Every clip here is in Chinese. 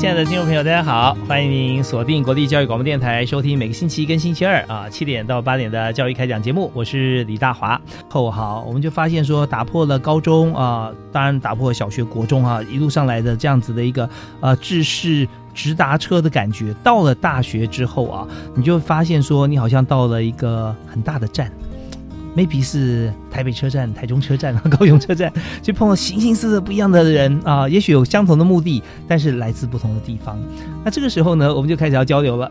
亲爱的听众朋友，大家好！欢迎您锁定国立教育广播电台，收听每个星期一跟星期二啊七点到八点的教育开讲节目。我是李大华。后好，我们就发现说，打破了高中啊，当然打破小学、国中啊一路上来的这样子的一个呃制式直达车的感觉。到了大学之后啊，你就发现说，你好像到了一个很大的站。Maybe 是台北车站、台中车站、高雄车站，去碰到形形色色不一样的人啊，也许有相同的目的，但是来自不同的地方。那这个时候呢，我们就开始要交流了。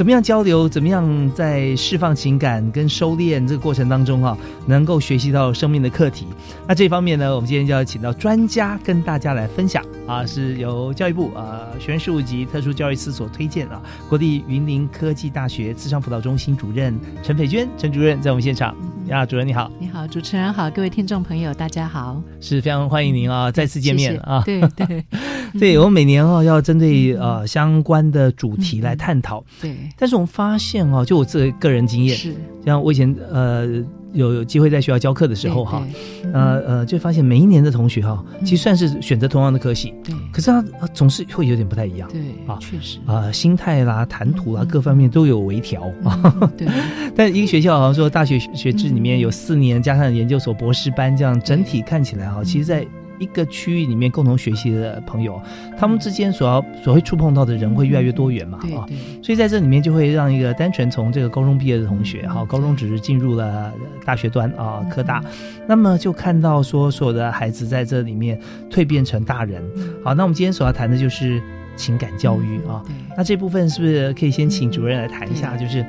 怎么样交流？怎么样在释放情感跟收敛这个过程当中啊，能够学习到生命的课题？那这方面呢，我们今天就要请到专家跟大家来分享啊，是由教育部啊学生事务及特殊教育司所推荐啊，国立云林科技大学智商辅导中心主任陈斐娟陈主任在我们现场。呀，主任你好，你好，主持人好，各位听众朋友大家好，是非常欢迎您啊，再次见面啊，对对 对，我们每年哦要针对呃相关的主题来探讨，对，但是我们发现哦，就我自个人经验，是。像我以前呃。有有机会在学校教课的时候哈，呃呃，就发现每一年的同学哈，其实算是选择同样的科系，对，可是他总是会有点不太一样，对啊，确实。啊，心态啦、谈吐啦各方面都有微调。啊，对。但一个学校好像说大学学制里面有四年加上研究所、博士班，这样整体看起来哈，其实，在。一个区域里面共同学习的朋友，他们之间所要所会触碰到的人会越来越多元嘛啊，所以在这里面就会让一个单纯从这个高中毕业的同学哈，高中只是进入了大学端啊科大，那么就看到说所有的孩子在这里面蜕变成大人。好，那我们今天所要谈的就是情感教育啊，那这部分是不是可以先请主任来谈一下？就是。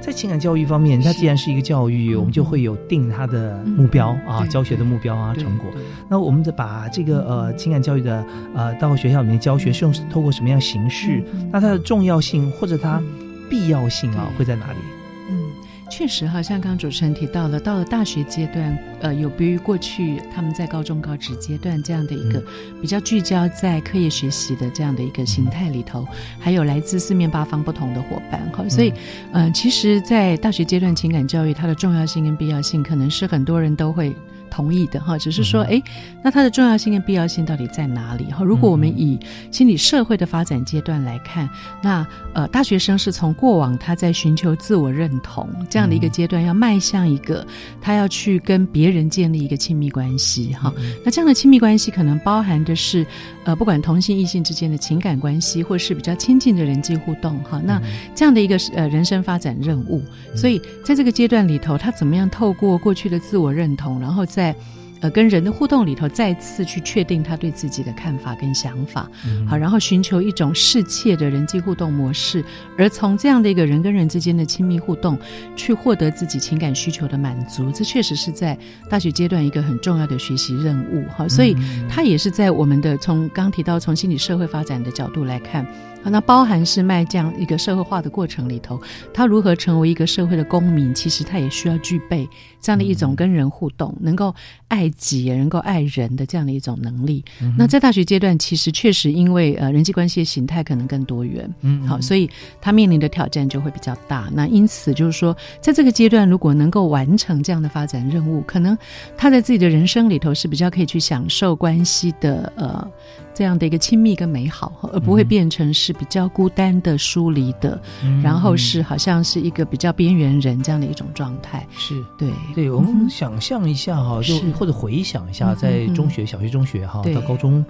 在情感教育方面，它既然是一个教育，我们就会有定它的目标啊，教学的目标啊，成果。那我们的把这个呃情感教育的呃到学校里面教学是用透过什么样形式？那它的重要性或者它必要性啊会在哪里？确实哈，像刚刚主持人提到了，到了大学阶段，呃，有别于过去他们在高中高职阶段这样的一个比较聚焦在课业学习的这样的一个形态里头，还有来自四面八方不同的伙伴哈，所以，呃，其实，在大学阶段情感教育它的重要性跟必要性，可能是很多人都会。同意的哈，只是说，哎，那它的重要性跟必要性到底在哪里？哈，如果我们以心理社会的发展阶段来看，那呃，大学生是从过往他在寻求自我认同这样的一个阶段，要迈向一个他要去跟别人建立一个亲密关系哈。那这样的亲密关系可能包含的是，呃，不管同性异性之间的情感关系，或是比较亲近的人际互动哈。那这样的一个呃人生发展任务，所以在这个阶段里头，他怎么样透过过去的自我认同，然后在呃，跟人的互动里头，再次去确定他对自己的看法跟想法，好，然后寻求一种适切的人际互动模式，而从这样的一个人跟人之间的亲密互动，去获得自己情感需求的满足，这确实是在大学阶段一个很重要的学习任务，哈，所以他也是在我们的从刚提到从心理社会发展的角度来看。那包含是迈这样一个社会化的过程里头，他如何成为一个社会的公民，其实他也需要具备这样的一种跟人互动，能够爱己，能够爱人的这样的一种能力。那在大学阶段，其实确实因为呃人际关系的形态可能更多元，嗯，好，所以他面临的挑战就会比较大。那因此就是说，在这个阶段，如果能够完成这样的发展任务，可能他在自己的人生里头是比较可以去享受关系的，呃。这样的一个亲密跟美好，而不会变成是比较孤单的、疏离的，然后是好像是一个比较边缘人这样的一种状态。是。对，对我们想象一下哈，就或者回想一下，在中学、小学、中学哈到高中，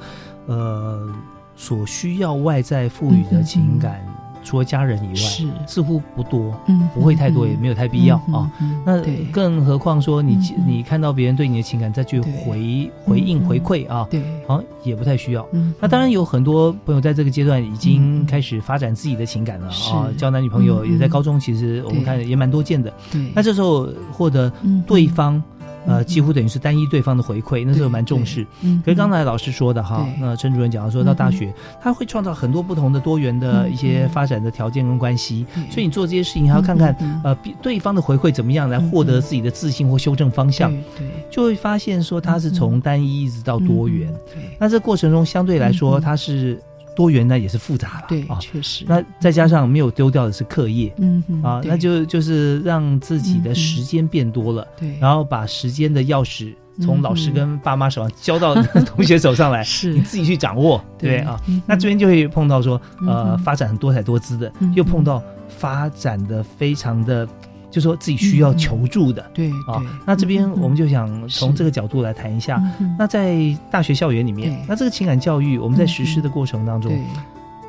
呃。所需要外在赋予的情感，除了家人以外，是。似乎不多，嗯不会太多，嗯也没有太必要嗯啊。嗯那更何况说你你看到别人对你的情感再去回回应嗯回馈啊，对，好像也不太需要。嗯那当然有很多朋友在这个阶段已经嗯开始发展自己的情感了啊，交男女朋友嗯也在高中，其实我们看也蛮多见的。对，那这时候获得嗯。对方呃嗯几乎等于是单一对方的回馈，那时候蛮重视。嗯可是刚才老师说的哈，那陈主任讲到说到大学，他会创造很多不同的多元的一些发展的条件跟关系，所以你做这些事情还要看看呃比对方的回馈怎么样来获得自己的自信或修正方向，对对。就会发现说他是从单一一直到多元。那这过程中相对来说它是多元呢，也是复杂了对，啊。确实，那再加上没有丢掉的是课业嗯嗯啊，那就就是让自己的时间变多了。对，然后把时间的钥匙从老师嗯跟爸妈手 上交到同学手上来，是你自己去掌握，对啊。嗯那这边就会碰到说，呃，嗯发展很多彩多姿的嗯，又碰到发展的非常的，就说自己需要求助的。对啊对，。那这边我们就想从这个角度来谈一下。那在大学校园里面，那这个情感教育，我们在实施的过程当中对，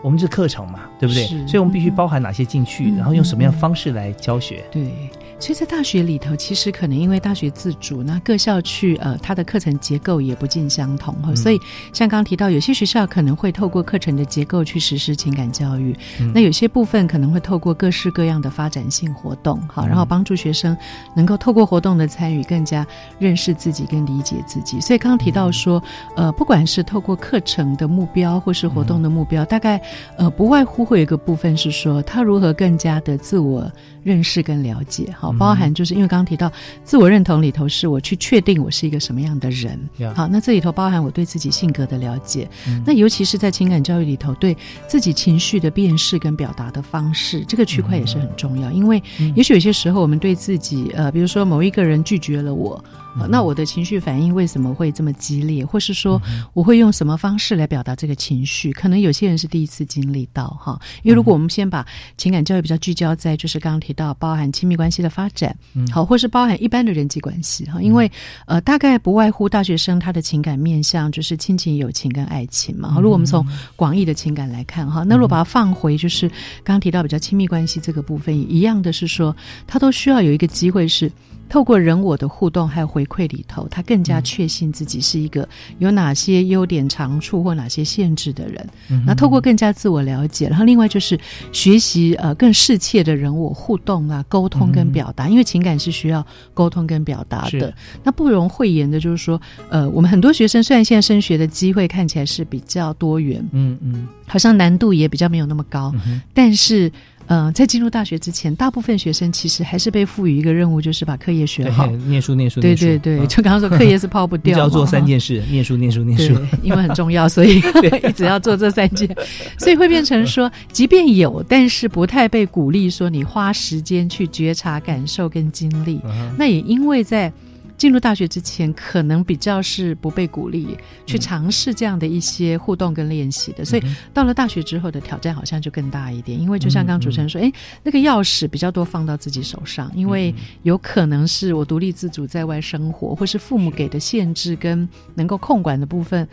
我们是课程嘛，对不对？所以我们必须包含哪些进去，嗯然后用什么样的方式来教学？对，所以在大学里头，其实可能因为大学自主，那各校去呃，它的课程结构也不尽相同哈、嗯。所以像刚刚提到，有些学校可能会透过课程的结构去实施情感教育，嗯。那有些部分可能会透过各式各样的发展性活动，好，嗯。然后帮助学生能够透过活动的参与，更加认识自己跟理解自己。所以刚刚提到说，呃，不管是透过课程的目标或是活动的目标，大概呃不外乎会有一个部分是说，他如何更加的自我认识跟了解，好，嗯。包含就是因为刚刚提到自我认同里头是我去确定我是一个什么样的人，呀好，那这里头包含我对自己性格的了解，嗯。那尤其是在情感教育里头，对自己情绪的辨识跟表达的方式，这个区块也是很重要。因为嗯。也许有些时候，我们对自己，呃，比如说某一个人拒绝了我，那我的情绪反应为什么会这么激烈，或是说嗯我会用什么方式来表达这个情绪？可能有些人是第一次经历到哈，因为如果我们先把情感教育比较聚焦在，就是刚刚提到包含亲密关系的发展，嗯。好，或是包含一般的人际关系哈，因为呃，大概不外乎大学生他的情感面向就是亲情、友情跟爱情嘛。好如果我们从广义的情感来看哈，那如果把它放回就是刚刚提到比较亲密关系这个部分，一样的是说，他都需要有一个机会是。透过人我的互动还有回馈里头，他更加确信自己是一个有哪些优点长处或哪些限制的人。嗯那透过更加自我了解，然后另外就是学习呃更适切的人我互动啊、沟通跟表达，因为情感是需要沟通跟表达的。那不容讳言的就是说，呃，我们很多学生虽然现在升学的机会看起来是比较多元，嗯嗯好像难度也比较没有那么高，嗯但是。呃，在进入大学之前，大部分学生其实还是被赋予一个任务，就是把课业学好对。，念书念书，对念书对对，啊就刚刚说课业是抛不 掉嘛，只要做三件事：念书念书念书。，因为很重要，所以 一直要做这三件，所以会变成说，即便有，但是不太被鼓励说你花时间去觉察、感受跟经历。嗯那也因为在进入大学之前，可能比较是不被鼓励去尝试这样的一些互动跟练习的，所以到了大学之后的挑战好像就更大一点。因为就像刚刚主持人说，哎、那个钥匙比较多放到自己手上，因为有可能是我独立自主在外生活，或是父母给的限制跟能够控管的部分，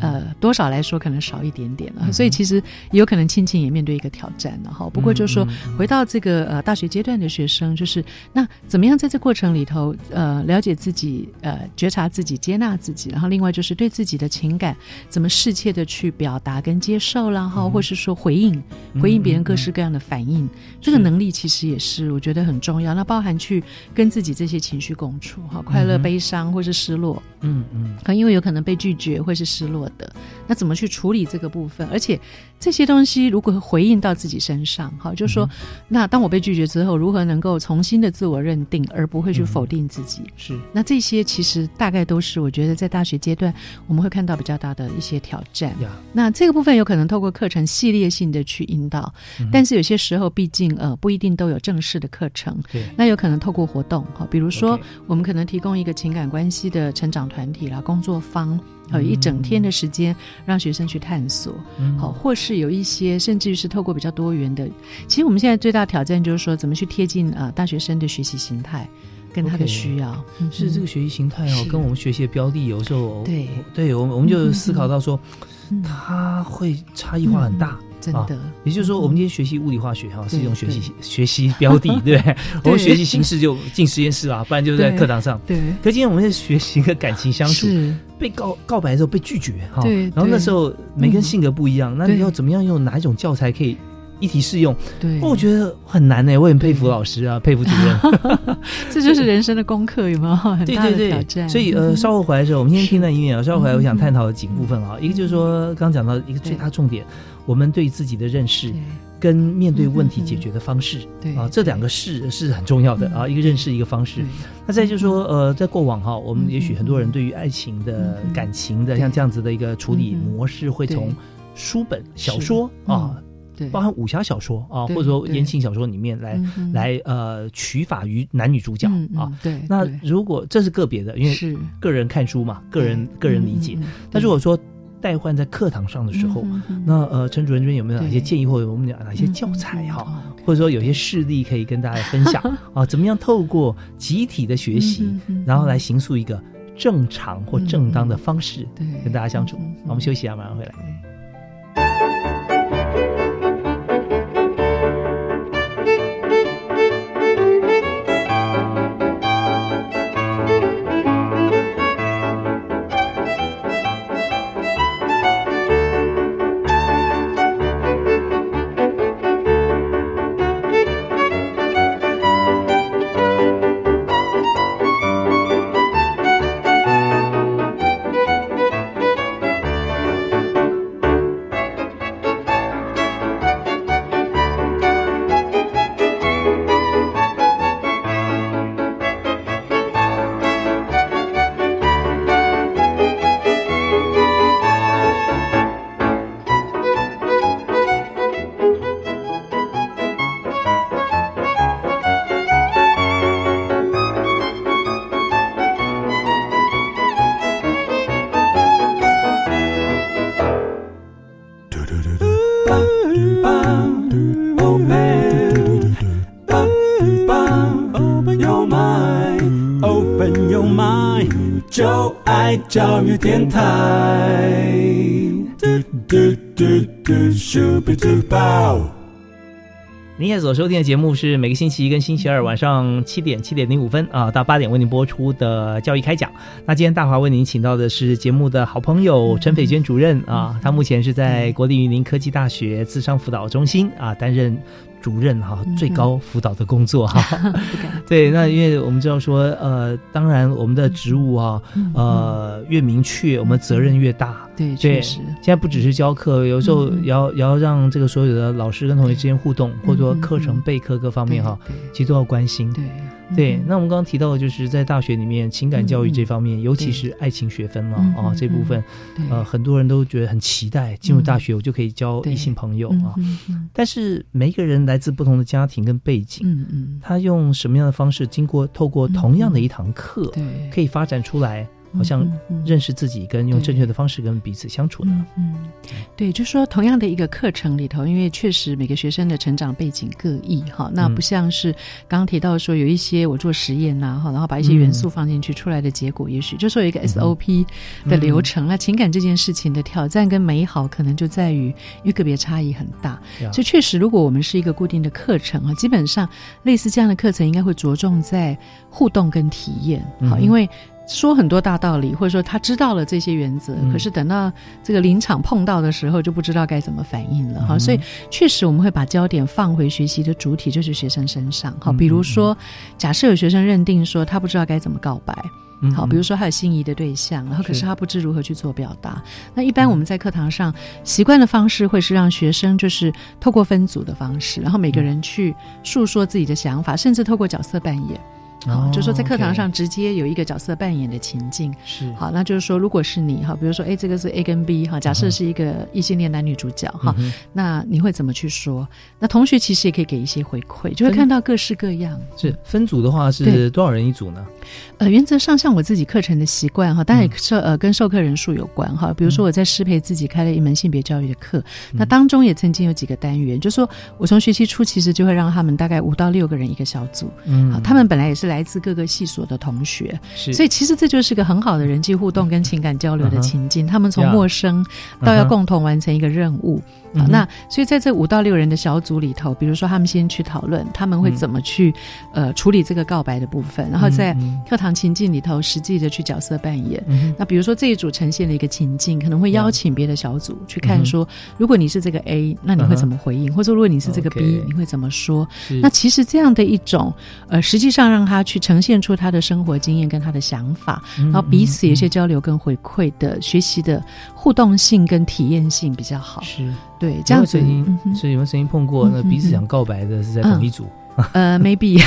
呃，多少来说可能少一点点了。所以其实也有可能亲情也面对一个挑战了哈。不过就是说，回到这个呃大学阶段的学生，就是那怎么样在这过程里头呃了解自己，呃觉察自己，接纳自己，然后另外就是对自己的情感怎么适切的去表达跟接受啦，哈，或是说回应回应别人各式各样的反应，这个能力其实也是我觉得很重要。那包含去跟自己这些情绪共处，哈，快乐、悲伤或是失落，嗯嗯。啊，因为有可能被拒绝会是失落的，那怎么去处理这个部分？而且这些东西如果回应到自己身上，好，就说、那当我被拒绝之后，如何能够重新的自我认定，而不会去否定自己？是。那这些其实大概都是我觉得在大学阶段我们会看到比较大的一些挑战。呀，那这个部分有可能透过课程系列性的去引导，但是有些时候毕竟呃不一定都有正式的课程，对，那有可能透过活动哈，比如说我们可能提供一个情感关系的成长团体啦、工作坊，有一整天的时间让学生去探索，嗯。好，或是有一些甚至于是透过比较多元的，其实我们现在最大的挑战就是说怎么去贴近呃大学生的学习形态跟他的需要，是这个学习形态哦，跟我们学习的标的有时候对。对，我们我们就思考到说，嗯。它会差异化很大。啊真的，也就是说，我们嗯今天学习物理化学哈，是一种学习学习标的，对不对？我们学习形式就进实验室啊，不然就是在课堂上。对。可今天我们在学习一个感情相处，被告告白的时候被拒绝哈，对然后那时候每个人性格不一样，那你要怎么样用哪一种教材可以一题适用？对，我觉得很难呢，我很佩服老师啊，佩服主任。这就是人生的功课，有没有？很对大的对对，挑战？所以呃，嗯稍后回来的时候，我们先听段音乐啊。稍后回来，我想嗯探讨几个部分啊。一个就是说，刚刚讲到一个最大重点，我们对自己的认识跟面对问题解决的方式对。啊，这两个是是很重要的啊。一个认识，一个方式。那再就是说，呃，在过往哈，我们嗯也许很多人对于爱情的嗯、感情的，像这样子的一个处理嗯模式，会从对。书本、小说啊，对，包含武侠小说啊，或者说言情小说里面来来呃取法于男女主角嗯啊。，嗯对，那如果这是个别的，因为是。个人看书嘛，个人个人理解。嗯嗯嗯那如果说代换在课堂上的时候，那呃，陈主任这边有没有哪些建议，或者我们讲哪些教材哈，或者说有些事例可以跟大家分享啊？怎么样透过集体的学习，然后来形塑一个正常或正当的方式，对。跟大家相处。我们休息一下，马上回来。电台。您现在所收听的节目是每个星期一跟星期二晚上七点七点零五分啊到八点为您播出的教育开讲。那今天大华为您请到的是节目的好朋友陈斐娟主任啊，她目前是在国立云林科技大学智商辅导中心啊担任主任哈、最高辅导的工作哈、对，那因为我们知道说，呃，当然我们的职务啊，呃，越明确，我们责任越大。对，对，确实。现，在不只是教课，有时候也要也要让这个所有的老师跟同学之间互动，或者说课程嗯。备课各方面哈，对。其实都要关心。对对，嗯那我们刚刚提到的就是在大学里面情感教育嗯嗯这方面，尤其是爱情学分了啊嗯嗯这部分，对。呃，很多人都觉得很期待进入大学，我就可以交异性朋友嗯啊。嗯嗯但是每一个人来自不同的家庭跟背景，嗯嗯，他用什么样的方式，经过透过同样的一堂课，对，可以发展出来，好像认识自己，跟用正确的方式跟彼此相处呢？嗯嗯，对，就说同样的一个课程里头，因为确实每个学生的成长背景各异哈，那嗯不像是刚刚提到说有一些我做实验呐、哈，然后把一些元素放进去，出来的结果也许就说有一个 SOP 的流程。那情感这件事情的挑战跟美好，可能就在于因为个别差异很大，呀所以确实，如果我们是一个固定的课程啊，基本上类似这样的课程应该会着重在互动跟体验，好，因为。说很多大道理，或者说他知道了这些原则，嗯可是等到这个临场碰到的时候，就不知道该怎么反应了哈、嗯所以确实我们会把焦点放回学习的主体，就是学生身上。好，嗯比如说，假设有学生认定说他不知道该怎么告白，嗯好，比如说他有心仪的对象，然后可是是他不知如何去做表达。那一般我们在课堂上习惯的方式会是让学生就是透过分组的方式，然后每个人去诉说自己的想法，甚至透过角色扮演。好，就是说在课堂上直接有一个角色扮演的情境。是好，那就是说，如果是你哈，比如说，哎，这个是 A 跟 B 哈，假设是一个异性恋男女主角哈，嗯那你会怎么去说？那同学其实也可以给一些回馈，就会看到各式各样。是分组的话是多少人一组呢？呃，原则上像我自己课程的习惯哈，当然也授呃跟授课人数有关哈。比如说我在师培自己开了一门性别教育的课，那当中也曾经有几个单元，就说我从学期初其实就会让他们大概五到六个人一个小组，嗯好，他们本来也是来自各个系所的同学，所以其实这就是个很好的人际互动跟情感交流的情境。他们从陌生到要共同完成一个任务。嗯那所以在这五到六人的小组里头，比如说他们先去讨论他们会嗯怎么去、呃处理这个告白的部分，然后在课堂情境里头实际的去角色扮演。嗯那比如说这一组呈现了一个情境，可能会邀请别的小组去看说，如果你是这个 A，那你会怎么回应？或者如果你是这个 B，、你会怎么说？那其实这样的一种呃，实际上让他去呈现出他的生活经验跟他的想法，嗯然后彼此有一些嗯。交流跟回馈的学习的互动性跟体验性比较好。嗯。是对，这样子有没有曾经嗯哼。是有没有曾经碰过那彼此想告白的是在同一组？呃，maybe，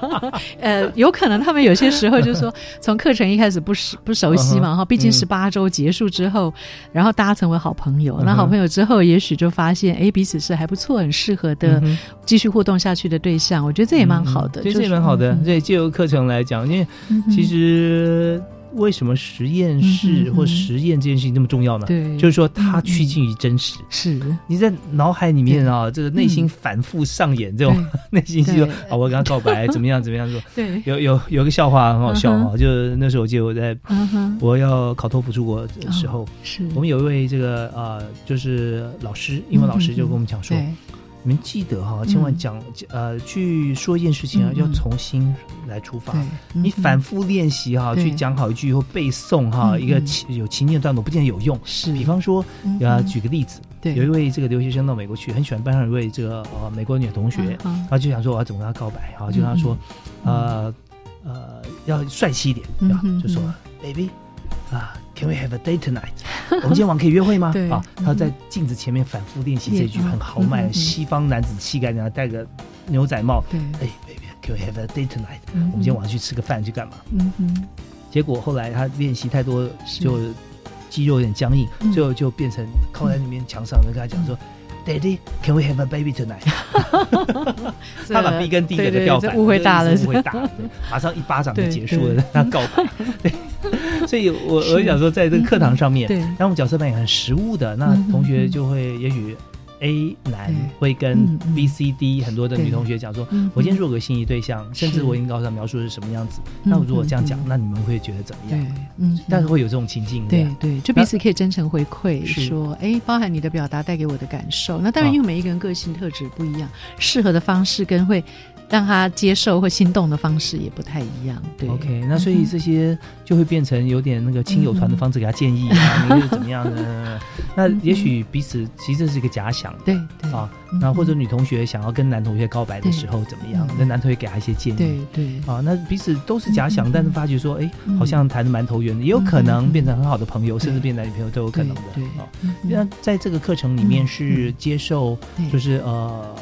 呃，有可能他们有些时候就是说，从课程一开始不熟不熟悉嘛，哈，毕竟嗯。十八周结束之后，然后大家成为好朋友，那好朋友之后，也许就发现，哎，彼此是还不错，很适合的继续互动下去的对象，我觉得这也蛮好的，其实就是也蛮好的。嗯对，借由课程来讲，因为其实为什么实验嗯室或实验这件事情那么重要呢？对，就是说它趋近于真实。是。你在脑海里面啊，这个内心反复上演这种 内心戏说啊，我跟他告白 怎么样怎么样？说。对，有有有个笑话很好笑嗯哈，就是那时候我记得我在嗯，我要考托福出国的时候，是。我们有一位这个啊，就是老师，英文老师就跟我们讲说，对你们记得哈，千万嗯。讲呃去说一件事情啊，要从心来出发。对。，你反复练习哈，对。去讲好一句或背诵哈，一个情有情境段落，不见得有用。是，比方说，嗯呃，举个例子，对。有一位这个留学生到美国去，很喜欢班上有一位这个呃美国女同学，然后就想说我要怎么跟她告白，然后就跟她说，呃呃，要帅气一点，啊嗯哼就说嗯。Baby 啊，can we have a date tonight？我们今天晚上可以约会吗？啊，嗯他在镜子前面反复练习这句很豪迈西方男子气概，然后戴个牛仔帽，对，哎，baby，can we have a date tonight？嗯我们今天晚上去吃个饭去干嘛？嗯哼，结果后来他练习太多，就肌肉有点僵硬，嗯最后就变成靠在那边墙上，跟他讲说。Daddy，can we have a baby tonight？他把 B 跟 D 给调反，这误会大了这误会大了，马上一巴掌就结束了对，他告白。对，所以我我想说，在这个课堂上面，对。然后我们角色扮演很实务的，那嗯同学嗯就会也许 A 男会跟嗯嗯。B、C、D 很多的女同学讲说嗯，我今天如果有个心仪对象，甚至我已经告诉他描述是什么样子，嗯那我如果这样讲嗯，那你们会觉得怎么样？，嗯，但是会有这种情境，对对，就彼此可以真诚回馈，说，哎，包含你的表达带给我的感受。那当然，啊因为每一个人个性特质不一样，适合的方式跟会让他接受或心动的方式也不太一样。对。OK，那所以这些就会变成有点那个亲友团的方式给他建议啊，你是怎么样的？那也许彼此其实这是一个假想的对对啊，嗯那或者女同学想要跟男同学告白的时候怎么样嗯？那男同学给他一些建对议。对对。啊，那彼此都是假想，嗯但是发觉说，哎，嗯好像谈的蛮投缘的，也有可能变成很好的朋友，甚至变男女朋友都有可能的对啊。嗯那在这个课程里面是接受，就是呃，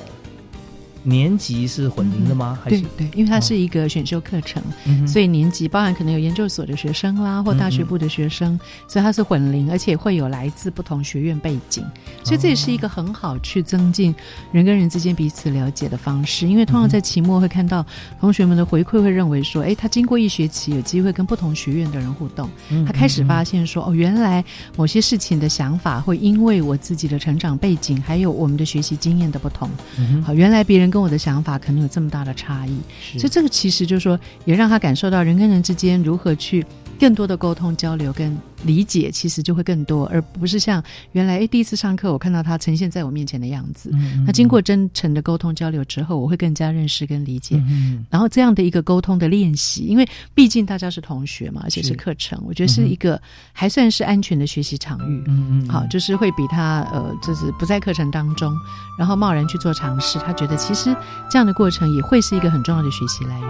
年级是混龄的吗？还是？对对，因为它是一个选修课程，嗯所以年级包含可能有研究所的学生啦，或大学部的学生，所以它是混龄，而且会有来自不同学院背景，所以这也是一个很好去增进人跟人之间彼此了解的方式。因为通常在期末会看到同学们的回馈，会认为说，哎，他经过一学期有机会跟不同学院的人互动，嗯他开始发现说，哦，原来某些事情的想法会因为我自己的成长背景，还有我们的学习经验的不同，嗯好，原来别人跟我的想法可能有这么大的差异。所以这个其实就是说，也让他感受到人跟人之间如何去更多的沟通交流跟理解，其实就会更多，而不是像原来诶第一次上课我看到他呈现在我面前的样子。嗯那经过真诚的沟通交流之后，我会更加认识跟理解。嗯然后这样的一个沟通的练习，因为毕竟大家是同学嘛，而且是是课程，我觉得是一个还算是安全的学习场域。嗯嗯，好，就是会比他呃，就是不在课程当中，然后贸然去做尝试，他觉得其实这样的过程也会是一个很重要的学习来源。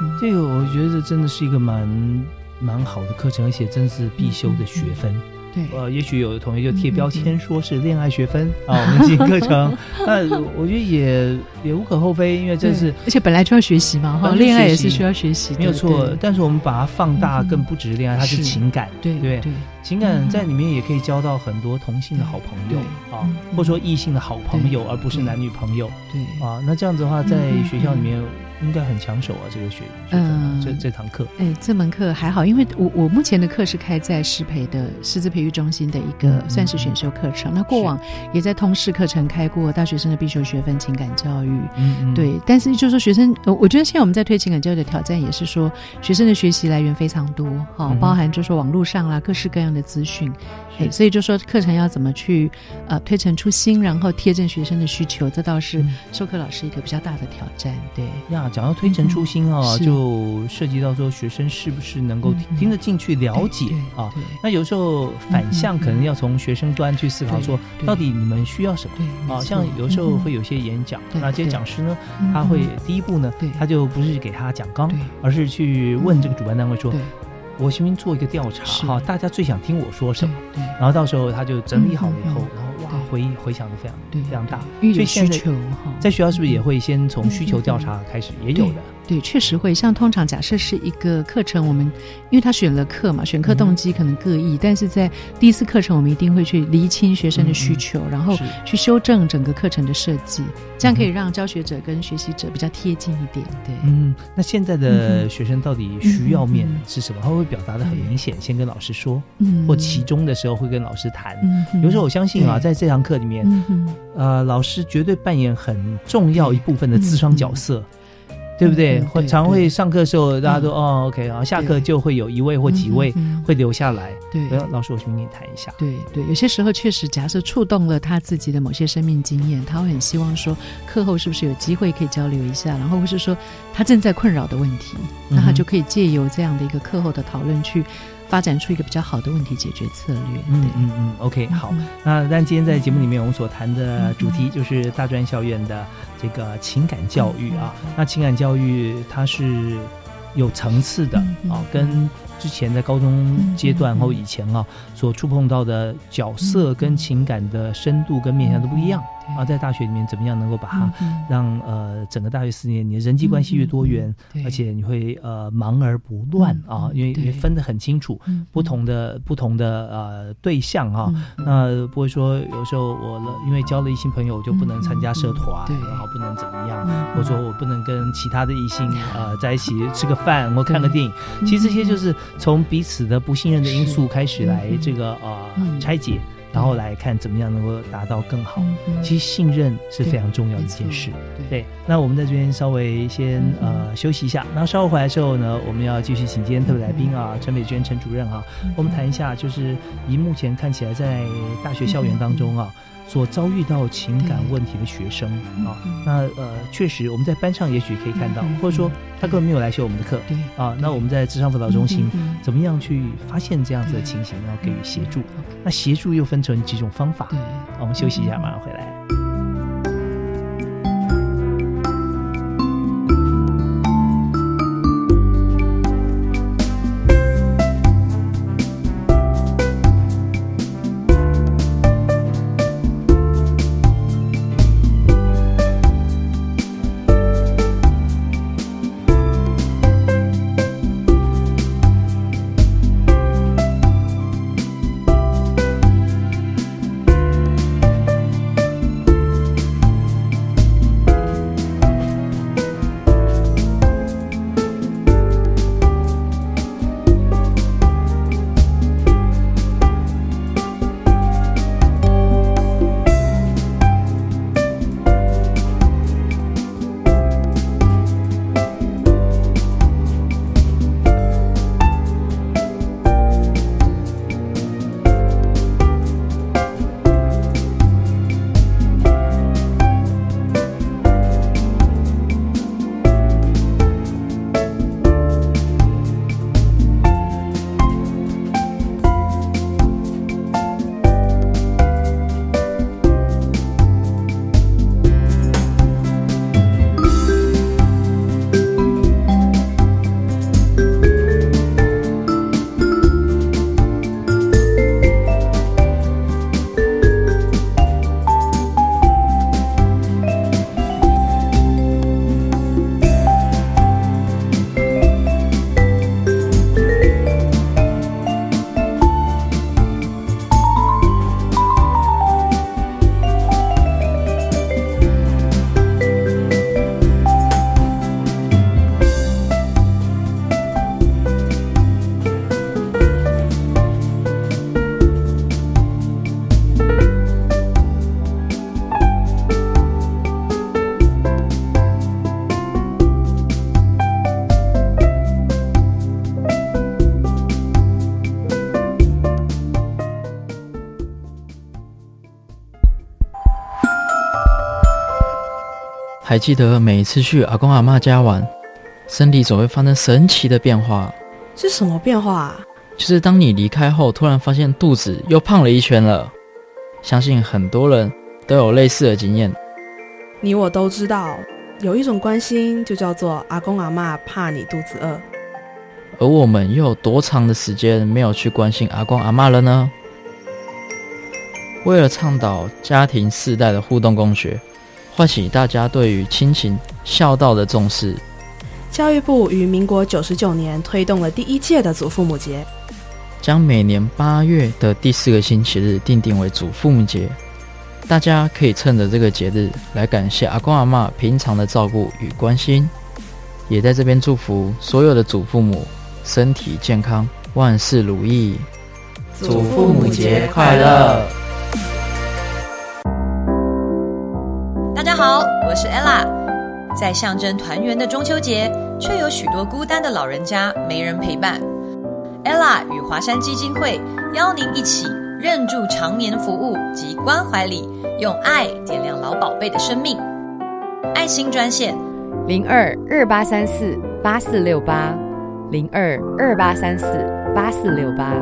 嗯这个我觉得这真的是一个蛮蛮好的课程，而且真是必修的学分。对，呃，也许有的同学就贴标签说是恋爱学分 啊，我们进行课程，那我觉得也也无可厚非，因为这是而且本来就要学习嘛，哈，恋爱也是需要学习的，没有错。但是我们把它放大，嗯更不只是恋爱，它是是。情感，对不对？对。情感嗯在里面也可以交到很多同性的好朋友啊或者说异性的好朋友，而不是男女朋友。对。啊。那这样子的话，在嗯。学校里面应该很抢手啊，这个学嗯这这堂课。哎，这门课还好，因为我我目前的课是开在师培的师资培育中心的一个嗯算是选修课程。那过往也在通识课程开过大学生的必修学分情感教育。嗯嗯，对，但是就是说学生，呃我觉得现在我们在推情感教育的挑战也是说，学生的学习来源非常多，哈、包含就是说网络上啦各式各样的资讯，是哎，所以就说课程要怎么去呃推陈出新，然后贴近学生的需求，这倒是嗯授课老师一个比较大的挑战。对，呀，讲到推陈出新啊，嗯就涉及到说学生是不是能够听得进去、了解啊。那有时候反向可能要从学生端去思考说，到底你们需要什么对啊？像有时候嗯会有些演讲，对那这些讲师呢，嗯他会嗯第一步呢，他就不是给他讲纲，而是去问这个主办单位说对，我行不行做一个调查哈？大家最想听我说什么？对然后到时候他就整理好了以后然后哇对回回响的非常非常大。所以现在需求哈。在学校是不是也会先从需求调查开始？也有的。对，确实会。像通常假设是一个课程，我们因为他选了课嘛，选课动机可能各异，但是在第一次课程，我们一定会去厘清学生的需求，然后去修正整个课程的设计，这样可以嗯让教学者跟学习者比较贴近一点。对，嗯，那现在嗯的学生到底需要面是什么？他会表达的很明显，先跟老师说，嗯。或其中的时候会跟老师谈。嗯？哼有时候我相信啊，在这堂课里面，嗯呃，老师绝对扮演很重要一部分的智商角色。对不对？会嗯常会上课的时候，大家都嗯哦，OK 然后，下课就会有一位或几位会留下来。对呃老师，我去跟你谈一下。对对，有些时候确实，假设触动了他自己的某些生命经验，他会很希望说，课后是不是有机会可以交流一下，然后或是说他正在困扰的问题，那他就可以借由这样的一个课后的讨论，去发展出一个比较好的问题解决策略。嗯嗯嗯，OK，好。嗯那但今天在节目里面，我们所谈的主题就是大专校院的这个情感教育啊。那情感教育它是有层次的啊，跟之前在高中阶段或以前啊所触碰到的角色跟情感的深度跟面向都不一样对啊。在大学里面，怎么样能够把它让呃整个大学四年，你的人际关系越多元，对。而且你会呃忙而不乱嗯啊，因为因为分得很清楚，嗯不同的不同的呃对象啊，嗯那不会说有时候我了，因为交了异性朋友，我就不能参加社团，然后不能怎么样，嗯或者说我不能跟其他的异性呃在一起吃个饭或看个电影。其实这些就是从彼此的不信任的因素开始来嗯。这个呃嗯。拆解，然后来看怎么样能够达到更好。其实信任是非常重要的一件事。对对，那我们在这边稍微先嗯呃休息一下，然后稍后回来之后呢，我们要继续请今天特别来宾啊，陈美娟陈主任啊、嗯我们谈一下，就是以目前看起来在大学校园当中啊。所遭遇到情感问题的学生啊嗯，那呃，确实我们在班上也许可以看到嗯，或者说他根本没有来修我们的课对啊，那我们在智商辅导中心怎么样去发现这样子的情形，然后给予协助？那协助又分成几种方法，对。我们休息一下，马上回来。还记得每一次去阿公阿妈家玩，身体总会发生神奇的变化。是什么变化啊？就是当你离开后，突然发现肚子又胖了一圈了。相信很多人都有类似的经验。你我都知道，有一种关心就叫做阿公阿妈怕你肚子饿。而我们又有多长的时间没有去关心阿公阿妈了呢？为了倡导家庭世代的互动共学，唤起大家对于亲情孝道的重视，教育部于民国九十九年推动了第一届的祖父母节，将每年八月的第四个星期日定定为祖父母节。大家可以趁着这个节日来感谢阿公阿妈平常的照顾与关心，也在这边祝福所有的祖父母身体健康，万事如意。祖父母节快乐！好，我是 ella。在象征团圆的中秋节，却有许多孤单的老人家没人陪伴。ella 与华山基金会邀您一起认住常年服务及关怀里，用爱点亮老宝贝的生命。爱心专线零二二八三四八四六八零二二八三四八四六八。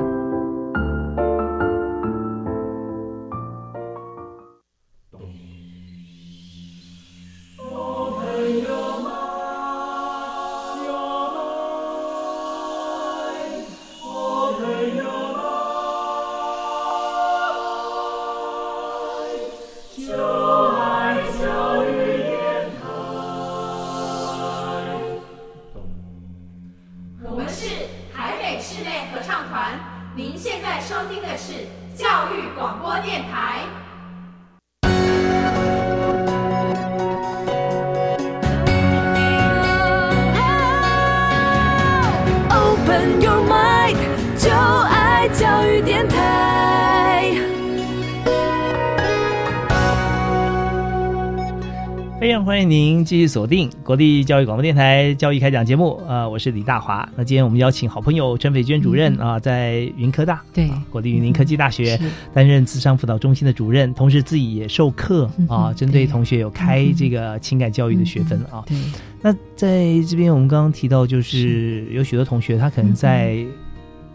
继续锁定国立教育广播电台教育开讲节目，呃，我是李大华。那今天我们邀请好朋友陈斐娟主任啊、在云科大对。啊国立云林科技大学是。担任智商辅导中心的主任，同时自己也授课啊，针对同学有开这个情感教育的学分啊。对，那在这边我们刚刚提到，就是有许多同学他可能在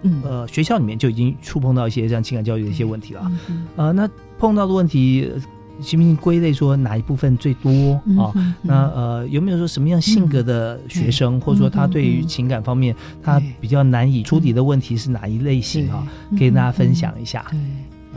嗯呃学校里面就已经触碰到一些这样情感教育的一些问题了。嗯呃，那碰到的问题，呃行不行归类说哪一部分最多啊？那呃，有没有说什么样性格的学生，或者说他对于情感方面他比较难以处理的问题是哪一类型啊？可以跟大家分享一下。对，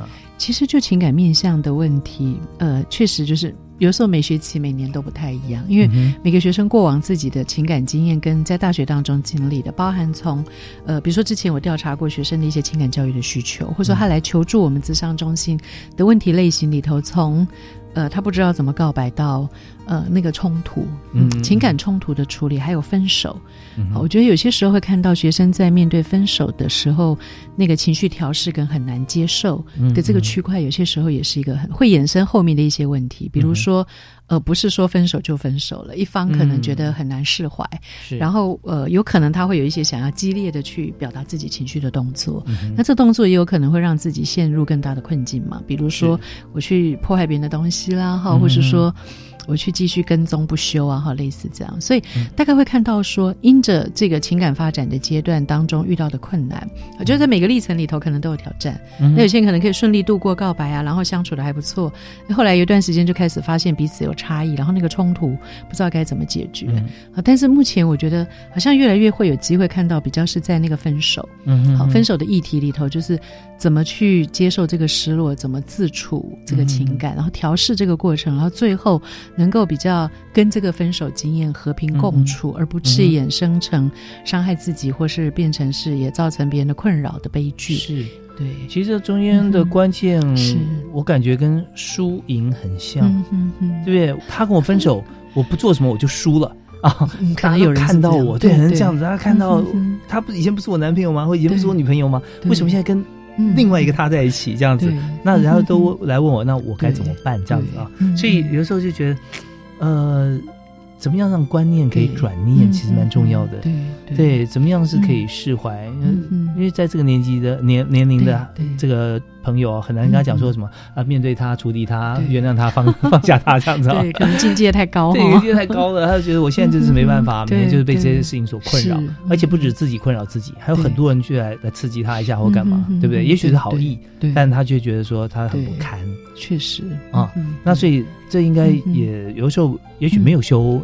啊其实就情感面向的问题，呃，确实就是有时候每学期每年都不太一样，因为每个学生过往自己的情感经验跟在大学当中经历的，包含从呃，比如说之前我调查过学生的一些情感教育的需求，或者说他来求助我们咨商中心的问题类型里头，从呃他不知道怎么告白到呃那个冲突，嗯，嗯情感冲突的处理，还有分手，我觉得有些时候会看到学生在面对分手的时候，那个情绪调试跟很难接受嗯的这个区块，有些时候也是一个很会衍生后面的一些问题，比如说，呃，不是说分手就分手了，一方可能觉得很难释怀，是。然后呃，有可能他会有一些想要激烈的去表达自己情绪的动作，嗯那这动作也有可能会让自己陷入更大的困境嘛，比如说我去破坏别人的东西啦，哈，嗯或是说。我去继续跟踪不休啊，哈，类似这样，所以嗯。大概会看到说，因着这个情感发展的阶段当中遇到的困难，我觉得在每个历程里头可能都有挑战。嗯。那有些人可能可以顺利度过告白啊，然后相处的还不错，后来有一段时间就开始发现彼此有差异，然后那个冲突不知道该怎么解决、嗯。啊。但是目前我觉得好像越来越会有机会看到，比较是在那个分手，嗯哼好分手的议题里头，就是怎么去接受这个失落，怎么自处这个情感，然后调试这个过程，然后最后能够比较跟这个分手经验和平共处，而不是衍生成伤害自己，或是变成是也造成别人的困扰的悲剧。是。对，其实这中间的关键，是我感觉跟输赢很像，嗯嗯嗯，对不对？他跟我分手，我不做什么我就输了啊！嗯 可能有人看到我，对，对对可能这样子，大家看到他不以前不是我男朋友吗？或以前不是我女朋友吗？为什么现在跟嗯另外一个他在一起这样子对？那人家嗯都来问我，那我该怎么办？这样子啊嗯，所以有的时候就觉得，呃。怎么样让观念可以转念，其实蛮重要的。对对，怎么样是可以释怀？嗯，因为在这个年纪的年年龄的这个朋友啊，很难跟他讲说什么啊，面对他、处理他、原谅他、放 放下他这样子。对，可能境界太高，对，境界太高了，他就觉得我现在就是没办法，每天就是被这些事情所困扰，而且不止自己困扰自己，还有很多人去来来刺激他一下或干嘛，对不对？也许是好意，但他却觉得说他很不堪。确实啊，那所以这应该也有时候也许没有修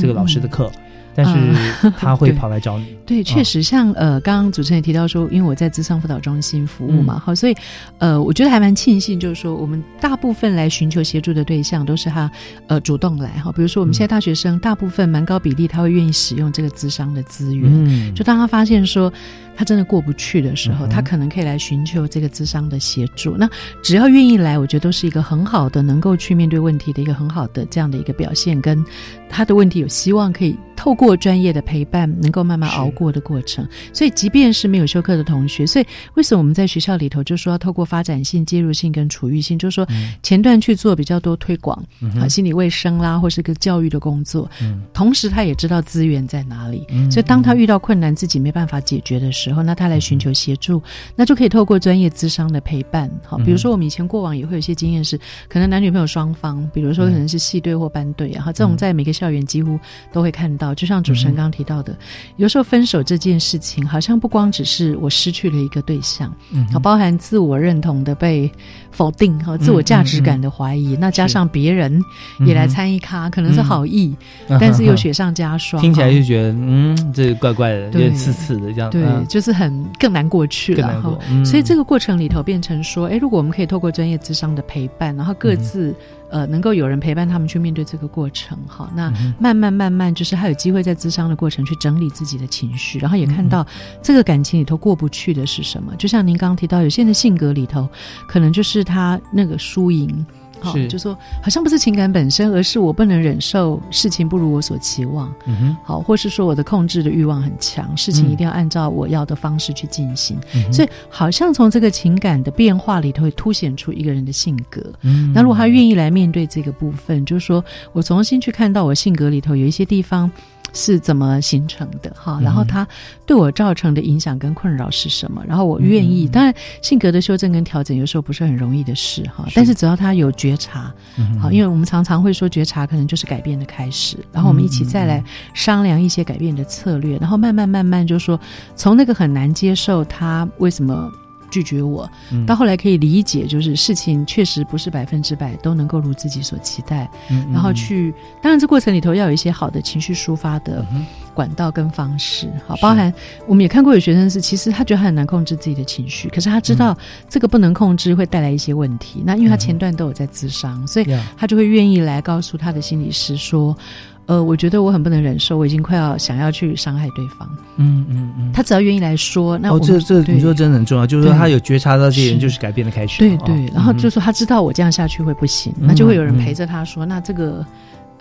这个老师的课。但是 他会跑来找你。对，确实，像呃，刚刚主持人也提到说，因为我在智商辅导中心服务嘛，好，所以呃，我觉得还蛮庆幸，就是说，我们大部分来寻求协助的对象都是他呃主动来哈。比如说，我们现在大学生大部分蛮高比例，他会愿意使用这个智商的资源。嗯，就当他发现说他真的过不去的时候，他可能可以来寻求这个智商的协助。那只要愿意来，我觉得都是一个很好的能够去面对问题的一个很好的这样的一个表现，跟他的问题有希望可以透过专业的陪伴，能够慢慢熬过的过程。所以，即便是没有休课的同学，所以为什么我们在学校里头就说要透过发展性、介入性跟处遇性，就是说前段去做比较多推广嗯啊，心理卫生啦，或是个教育的工作。嗯同时，他也知道资源在哪里，所以当他遇到困难自己没办法解决的时候，那他来寻求协助，那就可以透过专业咨商的陪伴。好，比如说我们以前过往也会有一些经验是，可能男女朋友双方，比如说可能是系队或班队啊，这种在每个校园几乎都会看到。就像主持人刚刚提到的，有时候分手这件事情，好像不光只是我失去了一个对象，嗯，包含自我认同的被否定和自我价值感的怀疑，那加上别人也来参与咖，可能是好意，但是又雪上加霜，听起来就觉得嗯，这怪怪的，有点刺刺的这样，对，就是很更难过去了哈。所以这个过程里头变成说，哎，如果我们可以透过专业智商的陪伴，然后各自。呃，能够有人陪伴他们去面对这个过程，哈，那慢慢慢慢，就是他有机会在咨商的过程去整理自己的情绪，然后也看到这个感情里头过不去的是什么。就像您刚刚提到，有些人的性格里头，可能就是他那个输赢。是，就说好像不是情感本身，而是我不能忍受事情不如我所期望。嗯哼，好，或是说我的控制的欲望很强，事情一定要按照我要的方式去进行。所以，好像从这个情感的变化里头，会凸显出一个人的性格。嗯，那如果他愿意来面对这个部分，就是说我重新去看到我性格里头有一些地方。是怎么形成的哈？然后他对我造成的影响跟困扰是什么？然后我愿意，当然性格的修正跟调整有时候不是很容易的事哈。但是只要他有觉察，好，因为我们常常会说觉察可能就是改变的开始。然后我们一起再来商量一些改变的策略，然后慢慢慢慢就说从那个很难接受他为什么。拒绝我，到后来可以理解，就是事情确实不是百分之百都能够如自己所期待。然后去，当然这过程里头要有一些好的情绪抒发的管道跟方式。好，包含我们也看过有学生是，其实他觉得他很难控制自己的情绪，可是他知道这个不能控制会带来一些问题。那因为他前段都有在自伤，所以他就会愿意来告诉他的心理师说。呃，我觉得我很不能忍受，我已经快要想要去伤害对方。嗯嗯嗯，他只要愿意来说，那哦，这这你说真的很重要，就是说他有觉察到这些人就是改变的开始。对对，然后就说他知道我这样下去会不行，那就会有人陪着他说，那这个。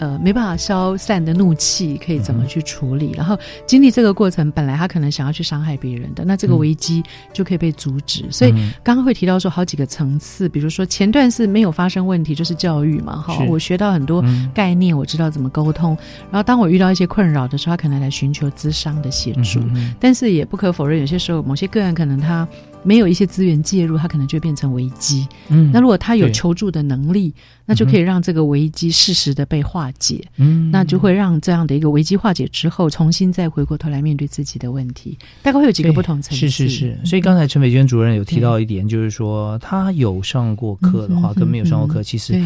呃，没办法消散的怒气可以怎么去处理？然后经历这个过程，本来他可能想要去伤害别人的，那这个危机就可以被阻止。所以刚刚会提到说好几个层次，比如说前段是没有发生问题，就是教育嘛，哈，我学到很多概念，我知道怎么沟通。然后当我遇到一些困扰的时候，他可能来寻求咨商的协助。但是也不可否认，有些时候某些个案可能他。没有一些资源介入，他可能就变成危机。嗯，那如果他有求助的能力，那就可以让这个危机适时的被化解。嗯，那就会让这样的一个危机化解之后，重新再回过头来面对自己的问题。大概会有几个不同层次。是是是。所以刚才陈美娟主任有提到一点，就是说他有上过课的话，跟没有上过课其实。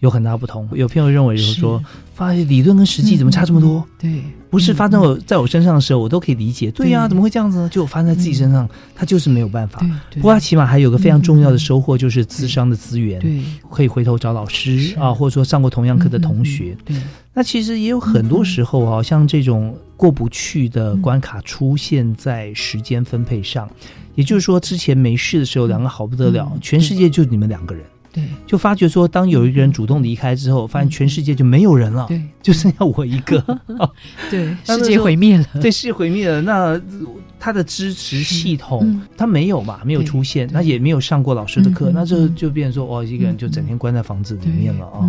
有很大不同。有朋友认为，就是说，发现理论跟实际怎么差这么多？对，不是发生我在我身上的时候，我都可以理解。对呀，怎么会这样子呢？就发生在自己身上，他就是没有办法。不过，他起码还有个非常重要的收获，就是资商的资源，对，可以回头找老师啊，或者说上过同样课的同学。对，那其实也有很多时候啊，像这种过不去的关卡出现在时间分配上，也就是说，之前没事的时候，两个好不得了，全世界就你们两个人。对，就发觉说，当有一个人主动离开之后，发现全世界就没有人了，对，就剩下我一个，对，世界毁灭了，对，世界毁灭了。那他的支持系统，他没有嘛，没有出现，那也没有上过老师的课，那这就变成说，哦，一个人就整天关在房子里面了啊。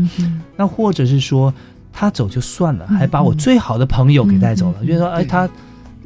那或者是说，他走就算了，还把我最好的朋友给带走了，就是说，哎，他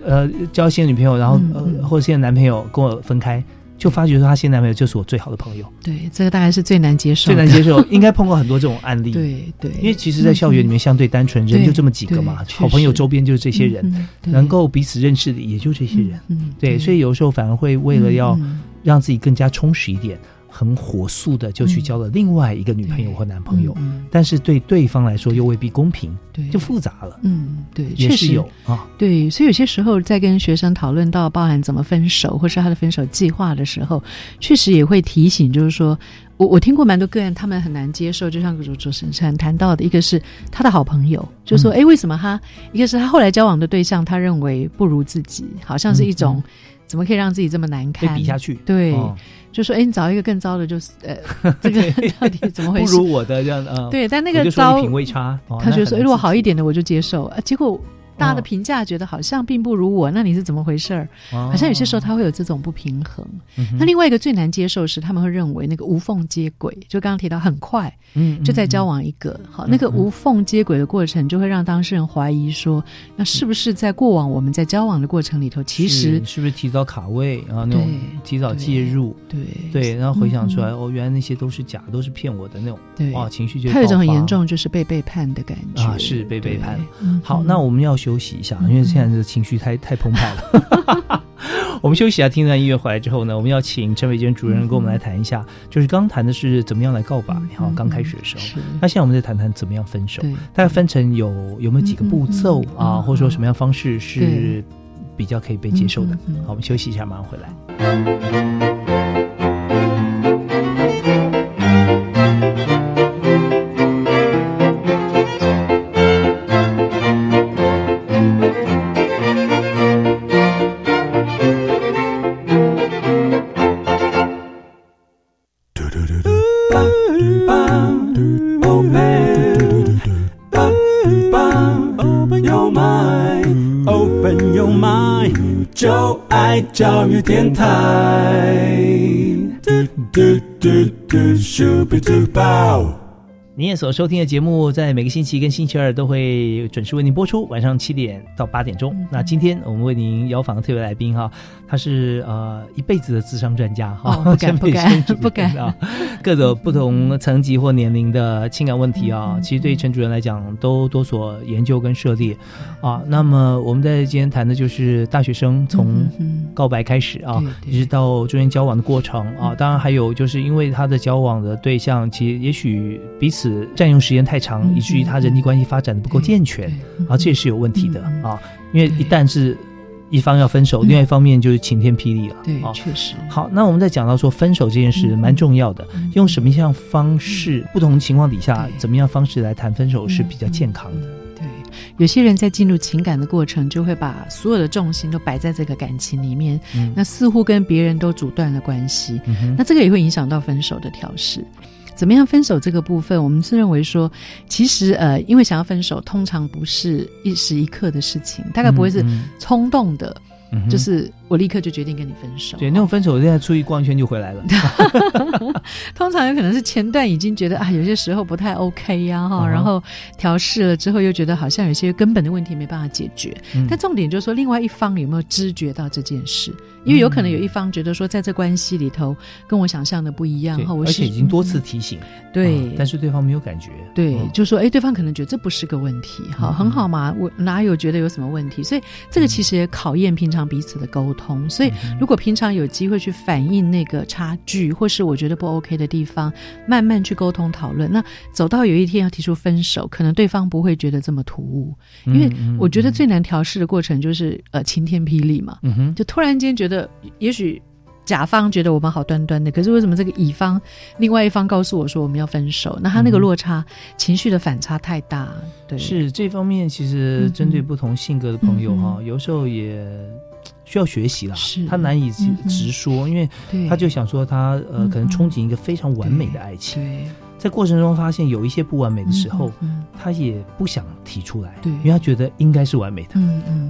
呃交新的女朋友，然后呃或者现在男朋友跟我分开。就发觉说，他现男朋友就是我最好的朋友。对，这个大概是最难接受。最难接受，应该碰过很多这种案例。对对，因为其实，在校园里面相对单纯，人就这么几个嘛，好朋友周边就是这些人，能够彼此认识的也就这些人。嗯对，所以有时候反而会为了要让自己更加充实一点。很火速的就去交了另外一个女朋友或男朋友，但是对对方来说又未必公平，对，就复杂了。嗯，对，确实有啊。对，所以有些时候在跟学生讨论到包含怎么分手或是他的分手计划的时候，确实也会提醒，就是说我我听过蛮多个案，他们很难接受，就像主主持人谈到的，一个是他的好朋友，就说哎，为什么他？一个是他后来交往的对象，他认为不如自己，好像是一种怎么可以让自己这么难堪？比下去，对。就说：“哎，你找一个更糟的，就是呃，这个 到底怎么回事？不如我的这样啊？对，但那个糟品味差，他觉得说，如果好一点的，我就接受。啊，结果。”大家的评价觉得好像并不如我，那你是怎么回事儿？好像有些时候他会有这种不平衡。那另外一个最难接受是，他们会认为那个无缝接轨，就刚刚提到很快，嗯，就在交往一个好，那个无缝接轨的过程，就会让当事人怀疑说，那是不是在过往我们在交往的过程里头，其实是不是提早卡位啊？那种提早介入，对对，然后回想出来，哦，原来那些都是假，都是骗我的那种，对，哇，情绪就他有一种很严重，就是被背叛的感觉。啊，是被背叛。好，那我们要。休息一下，因为现在这情绪太太澎湃了。我们休息一下，听段音乐回来之后呢，我们要请陈伟娟主任跟我们来谈一下，就是刚谈的是怎么样来告白，好，刚开始的时候。那现在我们再谈谈怎么样分手，大概分成有有没有几个步骤啊，或者说什么样方式是比较可以被接受的？好，我们休息一下，马上回来。电台。您也所收听的节目，在每个星期跟星期二都会准时为您播出，晚上七点到八点钟。那今天我们为您邀访的特别来宾哈，他是呃一辈子的智商专家哈，不敢 不敢不敢 啊，各种不同层级或年龄的情感问题啊，其实对陈主任来讲都多所研究跟涉猎啊。那么我们在今天谈的就是大学生从告白开始啊，一直到中间交往的过程啊，当然还有就是因为他的交往的对象，其实也许彼此。占用时间太长，以至于他人际关系发展的不够健全，啊，这也是有问题的啊。因为一旦是一方要分手，另外一方面就是晴天霹雳了。对，确实。好，那我们在讲到说分手这件事蛮重要的，用什么样方式，不同情况底下，怎么样方式来谈分手是比较健康的。对，有些人在进入情感的过程，就会把所有的重心都摆在这个感情里面，那似乎跟别人都阻断了关系，那这个也会影响到分手的调试。怎么样分手这个部分，我们是认为说，其实呃，因为想要分手，通常不是一时一刻的事情，大概不会是冲动的，就是。我立刻就决定跟你分手。对，那种分手现在出去逛一圈就回来了。通常有可能是前段已经觉得啊，有些时候不太 OK 呀哈，然后调试了之后又觉得好像有些根本的问题没办法解决。但重点就是说，另外一方有没有知觉到这件事？因为有可能有一方觉得说，在这关系里头跟我想象的不一样哈，而且已经多次提醒，对，但是对方没有感觉。对，就说哎，对方可能觉得这不是个问题，好，很好嘛，我哪有觉得有什么问题？所以这个其实也考验平常彼此的沟。通，所以如果平常有机会去反映那个差距，或是我觉得不 OK 的地方，慢慢去沟通讨论，那走到有一天要提出分手，可能对方不会觉得这么突兀，因为我觉得最难调试的过程就是呃晴天霹雳嘛，就突然间觉得，也许甲方觉得我们好端端的，可是为什么这个乙方另外一方告诉我说我们要分手？那他那个落差情绪的反差太大，对，是这方面其实针对不同性格的朋友哈，有时候也。需要学习了，他难以直说，因为他就想说他呃，可能憧憬一个非常完美的爱情，在过程中发现有一些不完美的时候，他也不想提出来，因为他觉得应该是完美的，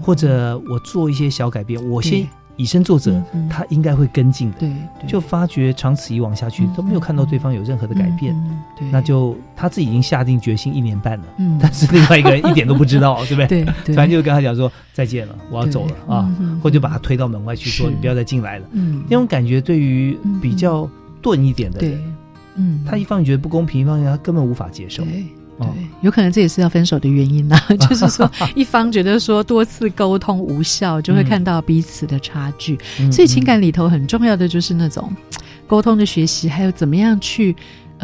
或者我做一些小改变，我先以身作则，嗯他应该会跟进的。对，对。就发觉长此以往下去都没有看到对方有任何的改变，嗯对，那就他自己已经下定决心一年半了，嗯。但是另外一个人一点都不知道，对不对？对对。突然就跟他讲说再见了，我要走了啊或者把他推到门外去说你不要再进来了。嗯。那种感觉对于比较钝一点的对。人，，嗯，他一方面觉得不公平，一方面他根本无法接受。对。哦，有可能这也是要分手的原因呐、就是说一方觉得说多次沟通无效，就会看到彼此的差距。嗯所以情感里头很重要的就是那种沟通的学习，还有怎么样去。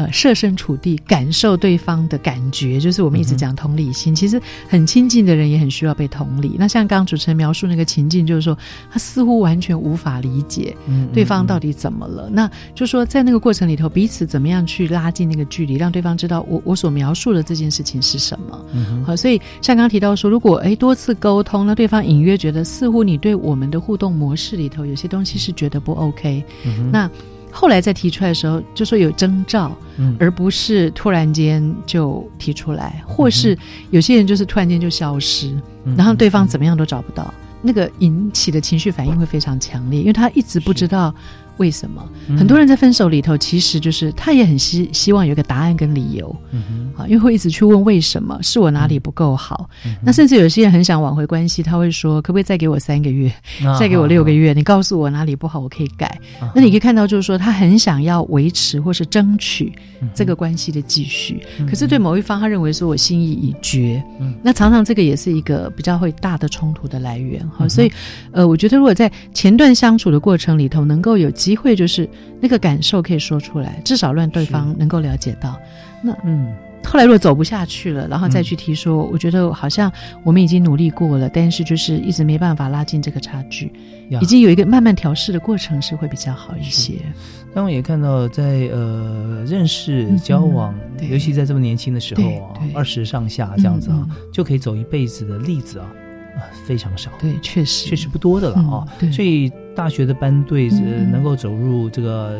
呃，设身处地感受对方的感觉，就是我们一直讲同理心。其实很亲近的人也很需要被同理。那像刚刚主持人描述那个情境，就是说他似乎完全无法理解嗯对方到底怎么了。那就说在那个过程里头，彼此怎么样去拉近那个距离，让对方知道我我所描述的这件事情是什么。嗯好，所以像刚刚提到说，如果诶多次沟通，那对方隐约觉得似乎你对我们的互动模式里头有些东西是觉得不 OK，、嗯那后来再提出来的时候，就说有征兆，嗯。而不是突然间就提出来，或是有些人就是突然间就消失，嗯然后对方怎么样都找不到，那个引起的情绪反应会非常强烈，因为他一直不知道为什么。嗯。很多人在分手里头，其实就是他也很希希望有个答案跟理由，嗯啊，因为会一直去问为什么，是我哪里不够好？那甚至有些人很想挽回关系，他会说可不可以再给我三个月，啊再给我六个月，你告诉我哪里不好，我可以改。那你可以看到，就是说他很想要维持或是争取这个关系的继续，可是对某一方，他认为说我心意已决，嗯。那常常这个也是一个比较会大的冲突的来源哈。所以，呃，我觉得如果在前段相处的过程里头，能够有机会就是那个感受可以说出来，至少让对方能够了解到。那嗯。后来如果走不下去了，然后再去提说，我觉得好像我们已经努力过了，但是就是一直没办法拉近这个差距，已经有一个慢慢调试的过程是会比较好一些。但我也看到在呃认识嗯交往，对。尤其在这么年轻的时候二十上下这样子啊嗯，就可以走一辈子的例子啊，啊非常少，对，确实。确实不多的了啊。嗯。对。所以大学的班队呃嗯嗯能够走入这个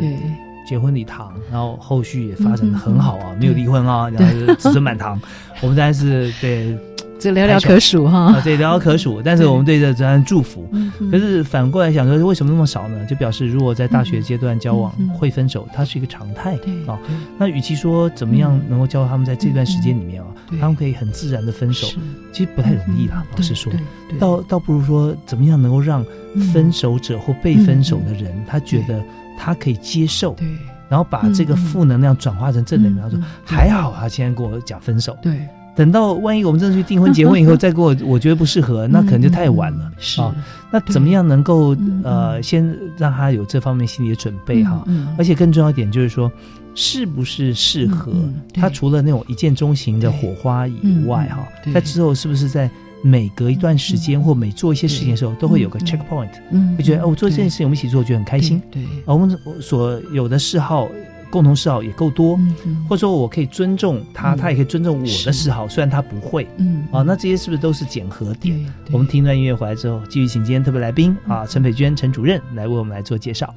结婚礼堂，然后后续也发展的很好啊没有离婚啊，然后就子孙满堂。我们当然是对。这寥寥可数哈啊，对，寥寥可数。但是我们对这当然祝福。可是反过来想说，为什么那么少呢？就表示如果在大学阶段交往会分手，它是一个常态啊。那与其说怎么样能够教他们在这段时间里面啊嗯，他们可以很自然的分手，其实不太容易啦。嗯老实说倒倒不如说怎么样能够让分手者或被分手的人，他觉得他可以接受，对，然后把这个负能量转化成正能量，说还好啊，现在跟我讲分手，对。等到万一我们真的去订婚结婚以后，再给我我觉得不适合，那可能就太晚了。是啊，那怎么样能够呃先让他有这方面心理的准备哈？嗯嗯而且更重要一点就是说，是不是适合他？除了那种一见钟情的火花以外哈他之后是不是在每隔一段时间或每做一些事情的时候，都会有个 checkpoint，嗯会觉得哦，我做这件事情我们一起做，觉得很开心。对，啊我们所有的嗜好。共同嗜好也够多，嗯或者说我可以尊重他，嗯。他也可以尊重我的嗜好，虽然他不会，嗯。啊，那这些是不是都是检核点？我们听段音乐回来之后，继续请今天特别来宾啊，陈培娟陈主任来为我们来做介绍。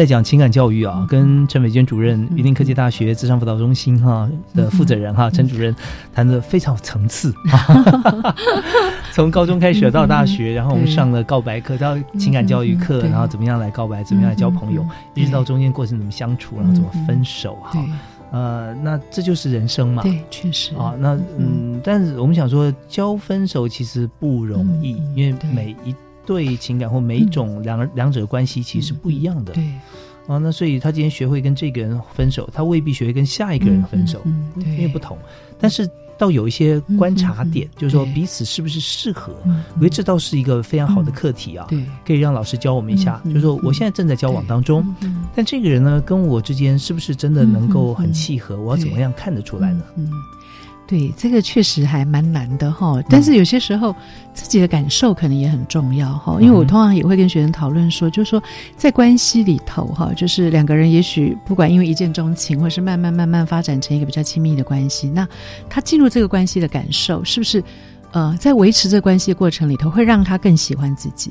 在讲情感教育啊，跟陈美娟主任、榆林科技大学智商辅导中心哈的负责人哈陈主任谈的非常有层次，从高中开始到大学，然后我们上了告白课，到情感教育课，然后怎么样来告白，怎么样来交朋友，一直到中间过程怎么相处，然后怎么分手哈。呃，那这就是人生嘛。对，确实。啊。那嗯，但是我们想说，交分手其实不容易，因为每一对情感或每一种两两者关系其实是不一样的。对。啊，那所以他今天学会跟这个人分手，他未必学会跟下一个人分手，因为不同。但是。倒有一些观察点，就是说彼此是不是适合，我觉得这倒是一个非常好的课题啊。对，可以让老师教我们一下，就是说我现在正在交往当中，但这个人呢，跟我之间是不是真的能够很契合？我要怎么样看得出来呢？嗯。对，这个确实还蛮难的哈。但是有些时候自己的感受可能也很重要哈。因为我通常也会跟学生讨论说，就是说在关系里头哈，就是两个人也许不管因为一见钟情，或是慢慢慢慢发展成一个比较亲密的关系，那他进入这个关系的感受是不是呃，在维持这个关系的过程里头，会让他更喜欢自己？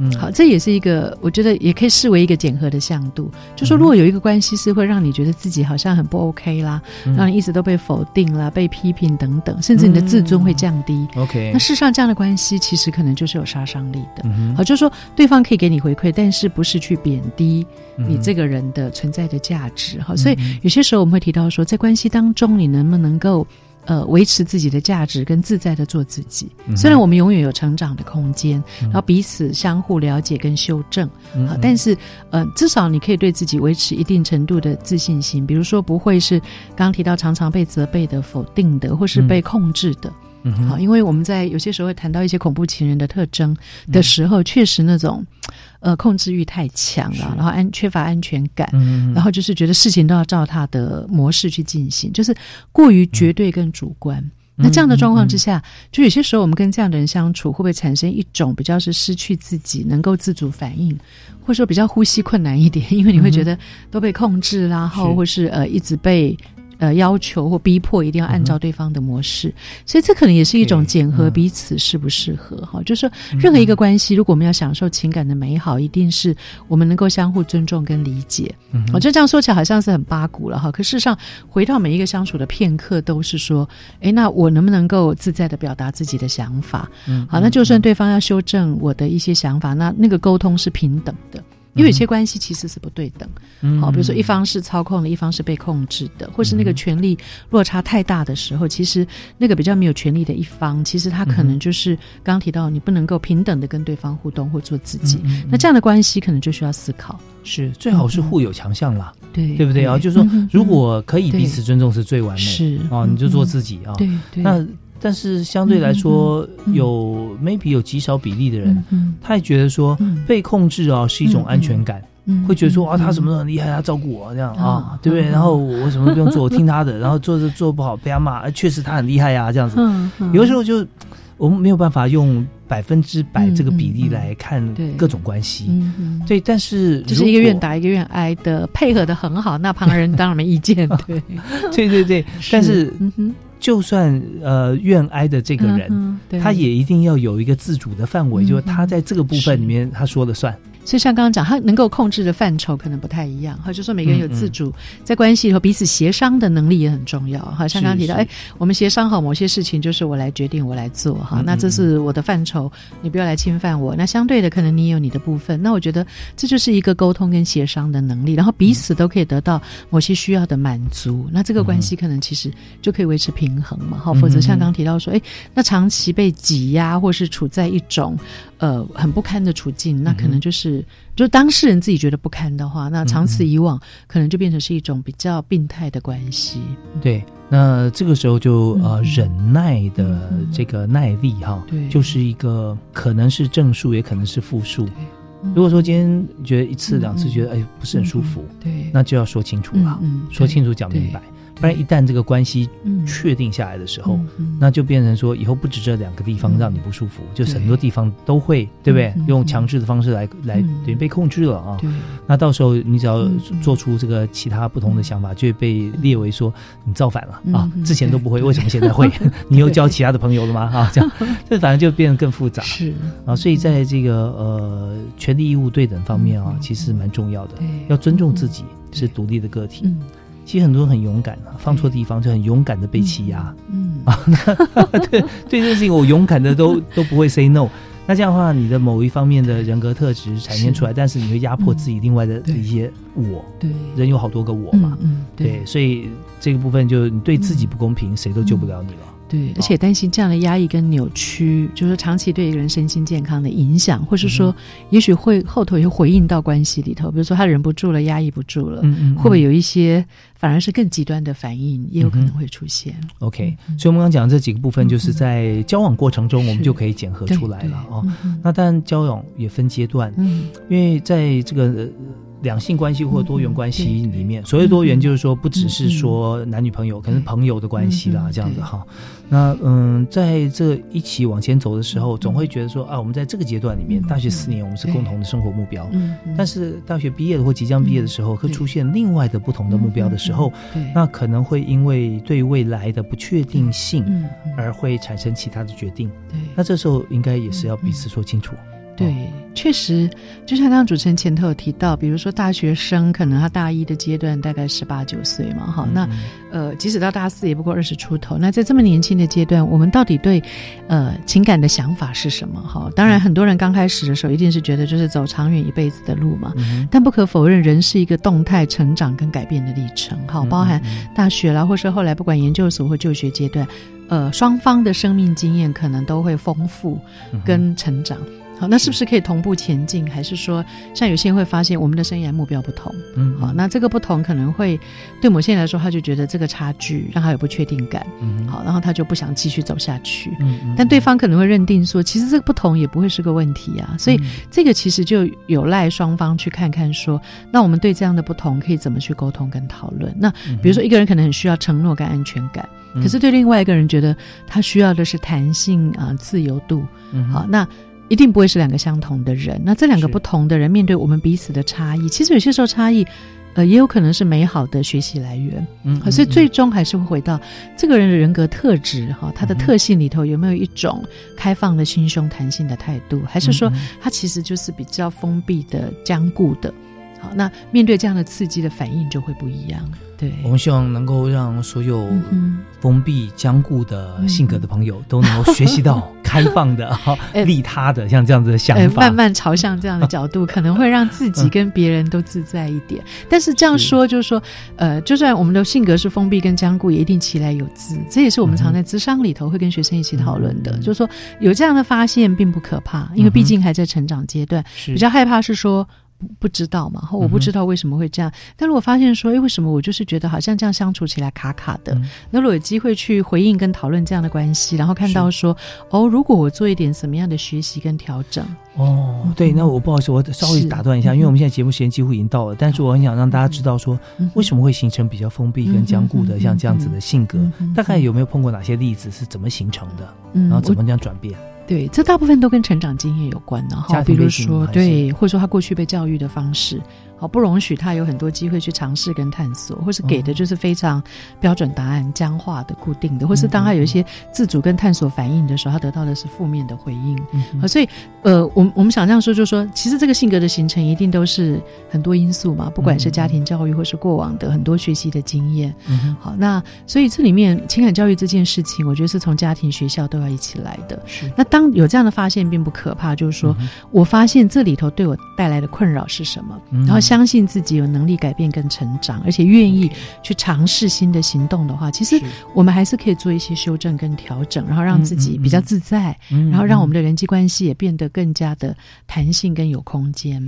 嗯，好，这也是一个，我觉得也可以视为一个检核的向度。就说如果有一个关系是会让你觉得自己好像很不 OK 啦，让你一直都被否定啦、被批评等等，甚至你的自尊会降低。OK，那事实上这样的关系其实可能就是有杀伤力的。好，就是说对方可以给你回馈，但是不是去贬低你这个人的存在的价值。好，所以有些时候我们会提到说，在关系当中你能不能够。呃，维持自己的价值跟自在的做自己。虽然我们永远有成长的空间，然后彼此相互了解跟修正，啊，但是呃，至少你可以对自己维持一定程度的自信心。比如说，不会是刚刚提到常常被责备的、否定的，或是被控制的。好，因为我们在有些时候会谈到一些恐怖情人的特征的时候，确实那种。呃，控制欲太强了，然后安缺乏安全感，然后就是觉得事情都要照他的模式去进行，就是过于绝对跟主观。那这样的状况之下，就有些时候我们跟这样的人相处，会不会产生一种比较是失去自己能够自主反应，或者说比较呼吸困难一点？因为你会觉得都被控制啦，后或是呃一直被。呃，要求或逼迫一定要按照对方的模式，所以这可能也是一种检核彼此适不适合哈。就是说，任何一个关系，如果我们要享受情感的美好，一定是我们能够相互尊重跟理解。我觉得这样说起来好像是很八股了哈。可事实上，回到每一个相处的片刻，都是说，哎，那我能不能够自在的表达自己的想法？好，那就算对方要修正我的一些想法，那那个沟通是平等的。因为有些关系其实是不对等，好，比如说一方是操控的，一方是被控制的，或是那个权力落差太大的时候，其实那个比较没有权力的一方，其实他可能就是刚刚提到你不能够平等的跟对方互动或做自己，那这样的关系可能就需要思考，是最好是互有强项啦，对对不对啊？就是说如果可以彼此尊重是最完美，是啊，你就做自己啊，对对，那。但是相对来说，有 maybe 有极少比例的人，他也觉得说被控制啊是一种安全感，会觉得说啊他什么都很厉害，他照顾我这样啊，对不对？然后我什么都不用做，我听他的，然后做着做不好被他骂，确实他很厉害呀，这样子。有的时候就我们没有办法用百分之百这个比例来看各种关系，对。但是就是一个愿打一个愿挨的配合的很好，那旁人当然没意见，对，对对对。但是。就算呃愿哀的这个人，他也一定要有一个自主的范围，就是他在这个部分里面他说了算。所以像刚刚讲，他能够控制的范畴可能不太一样，哈，就说每个人有自主，在关系里头彼此协商的能力也很重要，哈。像刚刚提到，哎，我们协商好某些事情，就是我来决定，我来做，哈，那这是我的范畴，你不要来侵犯我。那相对的，可能你也有你的部分，那我觉得这就是一个沟通跟协商的能力，然后彼此都可以得到某些需要的满足，那这个关系可能其实就可以维持平衡嘛，哈。否则像刚刚提到说，哎，那长期被挤压或是处在一种。呃，很不堪的处境，那可能就是，就当事人自己觉得不堪的话，那长此以往，可能就变成是一种比较病态的关系。对，那这个时候就呃，忍耐的这个耐力哈，对，就是一个可能是正数，也可能是负数。如果说今天觉得一次两次觉得哎不是很舒服，对，那就要说清楚了，说清楚讲明白。不然一旦这个关系嗯。确定下来的时候，那就变成说以后不止这两个地方让你不舒服，就是很多地方都会，对不对？用强制的方式来来嗯。等于被控制了啊。那到时候你只要嗯做出这个其他不同的想法，就会被列为说你造反了啊之前都不会，为什么现在会？你又交其他的朋友了吗？啊，这样，这反正就变得更复杂。是。啊，所以在这个呃权利义务对等方面啊，其实蛮重要的，要尊重自己是独立的个体。嗯其实很多人很勇敢啊，放错地方就很勇敢的被欺压。嗯 啊，那对对这件事情，我勇敢的都 都不会 say no。那这样的话，你的某一方面的人格特质展现出来，但是你会压迫自己另外的一些我。对，人有好多个我嘛，嗯嗯对，所以这个部分就你对自己不公平，谁都救不了你了。对，而且担心这样的压抑跟扭曲，就是长期对一个人身心健康的影响，或是说，也许会后头也会回应到关系里头，比如说他忍不住了，压抑不住了，嗯嗯嗯。会不会有一些反而是更极端的反应，也有可能会出现。OK，嗯所以我们刚刚讲的这几个部分，就是在交往过程中，我们就可以检核出来了哦。那当然，交往也分阶段，嗯，因为在这个呃两性关系或多元关系里面，所谓多元就是说不只是说男女朋友，可能是朋友的关系啦，这样子哈。那嗯，在这一起往前走的时候，总会觉得说啊，我们在这个阶段里面，大学四年我们是共同的生活目标，嗯，但是大学毕业了或即将毕业的时候，会出现另外的不同的目标的时候，那可能会因为对未来的不确定性而会产生其他的决定。对，那这时候应该也是要彼此说清楚。对，确实，就像刚刚主持人前头有提到，比如说大学生，可能他大一的阶段大概十八九岁嘛，哈，那呃，即使到大四也不过二十出头。那在这么年轻的阶段，我们到底对呃情感的想法是什么？哈，当然很多人刚开始的时候一定是觉得就是走长远一辈子的路嘛，但不可否认，人是一个动态成长跟改变的历程，哈，包含大学啦，或是后来不管研究所或就学阶段，呃，双方的生命经验可能都会丰富跟成长。好，那是不是可以同步前进？还是说，像有些人会发现我们的生涯目标不同？嗯，好，那这个不同可能会对某些人来说，他就觉得这个差距让他有不确定感。嗯，好，然后他就不想继续走下去。嗯，但对方可能会认定说，其实这个不同也不会是个问题啊。所以这个其实就有赖双方去看看说，那我们对这样的不同可以怎么去沟通跟讨论？那比如说一个人可能很需要承诺跟安全感，可是对另外一个人觉得他需要的是弹性啊、自由度。好，那。一定不会是两个相同的人。那这两个不同的人面对我们彼此的差异，其实有些时候差异，呃，也有可能是美好的学习来源。嗯，所以最终还是会回到这个人的人格特质哈，他的特性里头有没有一种开放的心胸、弹性的态度，还是说他其实就是比较封闭的、僵固的？好，那面对这样的刺激的反应就会不一样。对，我们希望能够让所有封闭、僵固的性格的朋友都能够学习到 开放的、利他的，像这样子的想法，慢慢朝向这样的角度，可能会让自己跟别人都自在一点。但是这样说，就是说，呃，就算我们的性格是封闭跟僵固，也一定其来有自。这也是我们常在智商里头会跟学生一起讨论的，就是说有这样的发现并不可怕，因为毕竟还在成长阶段，比较害怕是说。不知道嘛？我不知道为什么会这样。但如果发现说，哎，为什么我就是觉得好像这样相处起来卡卡的？那如果有机会去回应跟讨论这样的关系，然后看到说，哦，如果我做一点什么样的学习跟调整，哦，对，那我不好意思，我稍微打断一下，因为我们现在节目时间几乎已经到了，但是我很想让大家知道说，为什么会形成比较封闭跟僵固的像这样子的性格？大概有没有碰过哪些例子是怎么形成的？然后怎么这样转变？对，这大部分都跟成长经验有关然后，比如说对，或者说他过去被教育的方式，好不容许他有很多机会去尝试跟探索，或是给的就是非常标准答案、僵化的、固定的，或是当他有一些自主跟探索反应的时候，他得到的是负面的回应。好，所以呃，我我们想这样说，就是说，其实这个性格的形成一定都是很多因素嘛，不管是家庭教育或是过往的很多学习的经验。好，那所以这里面情感教育这件事情，我觉得是从家庭、学校都要一起来的。那当有这样的发现并不可怕，就是说、我发现这里头对我带来的困扰是什么，然后相信自己有能力改变跟成长，而且愿意去尝试新的行动的话，其实我们还是可以做一些修正跟调整，然后让自己比较自在，然后让我们的人际关系也变得更加的弹性跟有空间。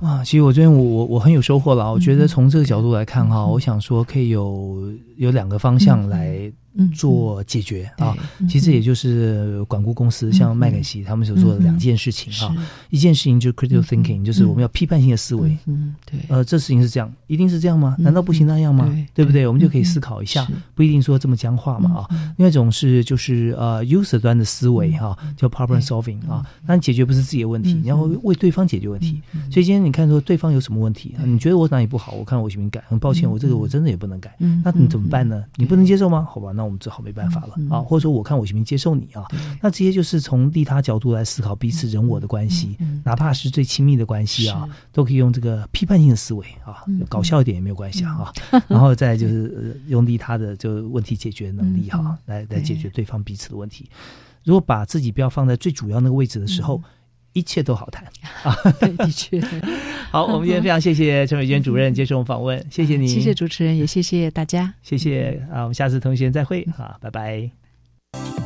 哇，其实我这边我我我很有收获了。我觉得从这个角度来看哈，我想说可以有有两个方向来做解决啊。其实也就是管顾公司，像麦肯锡他们所做的两件事情啊。一件事情就是 critical thinking，就是我们要批判性的思维。嗯，对。呃，这事情是这样，一定是这样吗？难道不行那样吗？对不对？我们就可以思考一下，不一定说这么僵化嘛啊。另外一种是就是呃 user 端的思维哈，叫 problem solving 啊。但解决不是自己的问题，你要为对方解决问题。所以今天你看说对方有什么问题，你觉得我哪里不好？我看我行不行改？很抱歉，我这个我真的也不能改。那你怎么办呢？你不能接受吗？好吧，那我们只好没办法了啊。或者说我看我行不行接受你啊？那这些就是从利他角度来思考彼此人我的关系，哪怕是最亲密的关系啊，都可以用这个批判性的思维啊，搞笑一点也没有关系啊。然后再就是用利他的就问题解决能力哈，来来解决对方彼此的问题。如果把自己不要放在最主要那个位置的时候。一切都好谈啊！对，的确。好，我们今天非常谢谢陈伟娟主任接受我们访问，谢谢你，谢谢主持人，也谢谢大家，谢谢啊！我们下次同学再会啊，拜拜。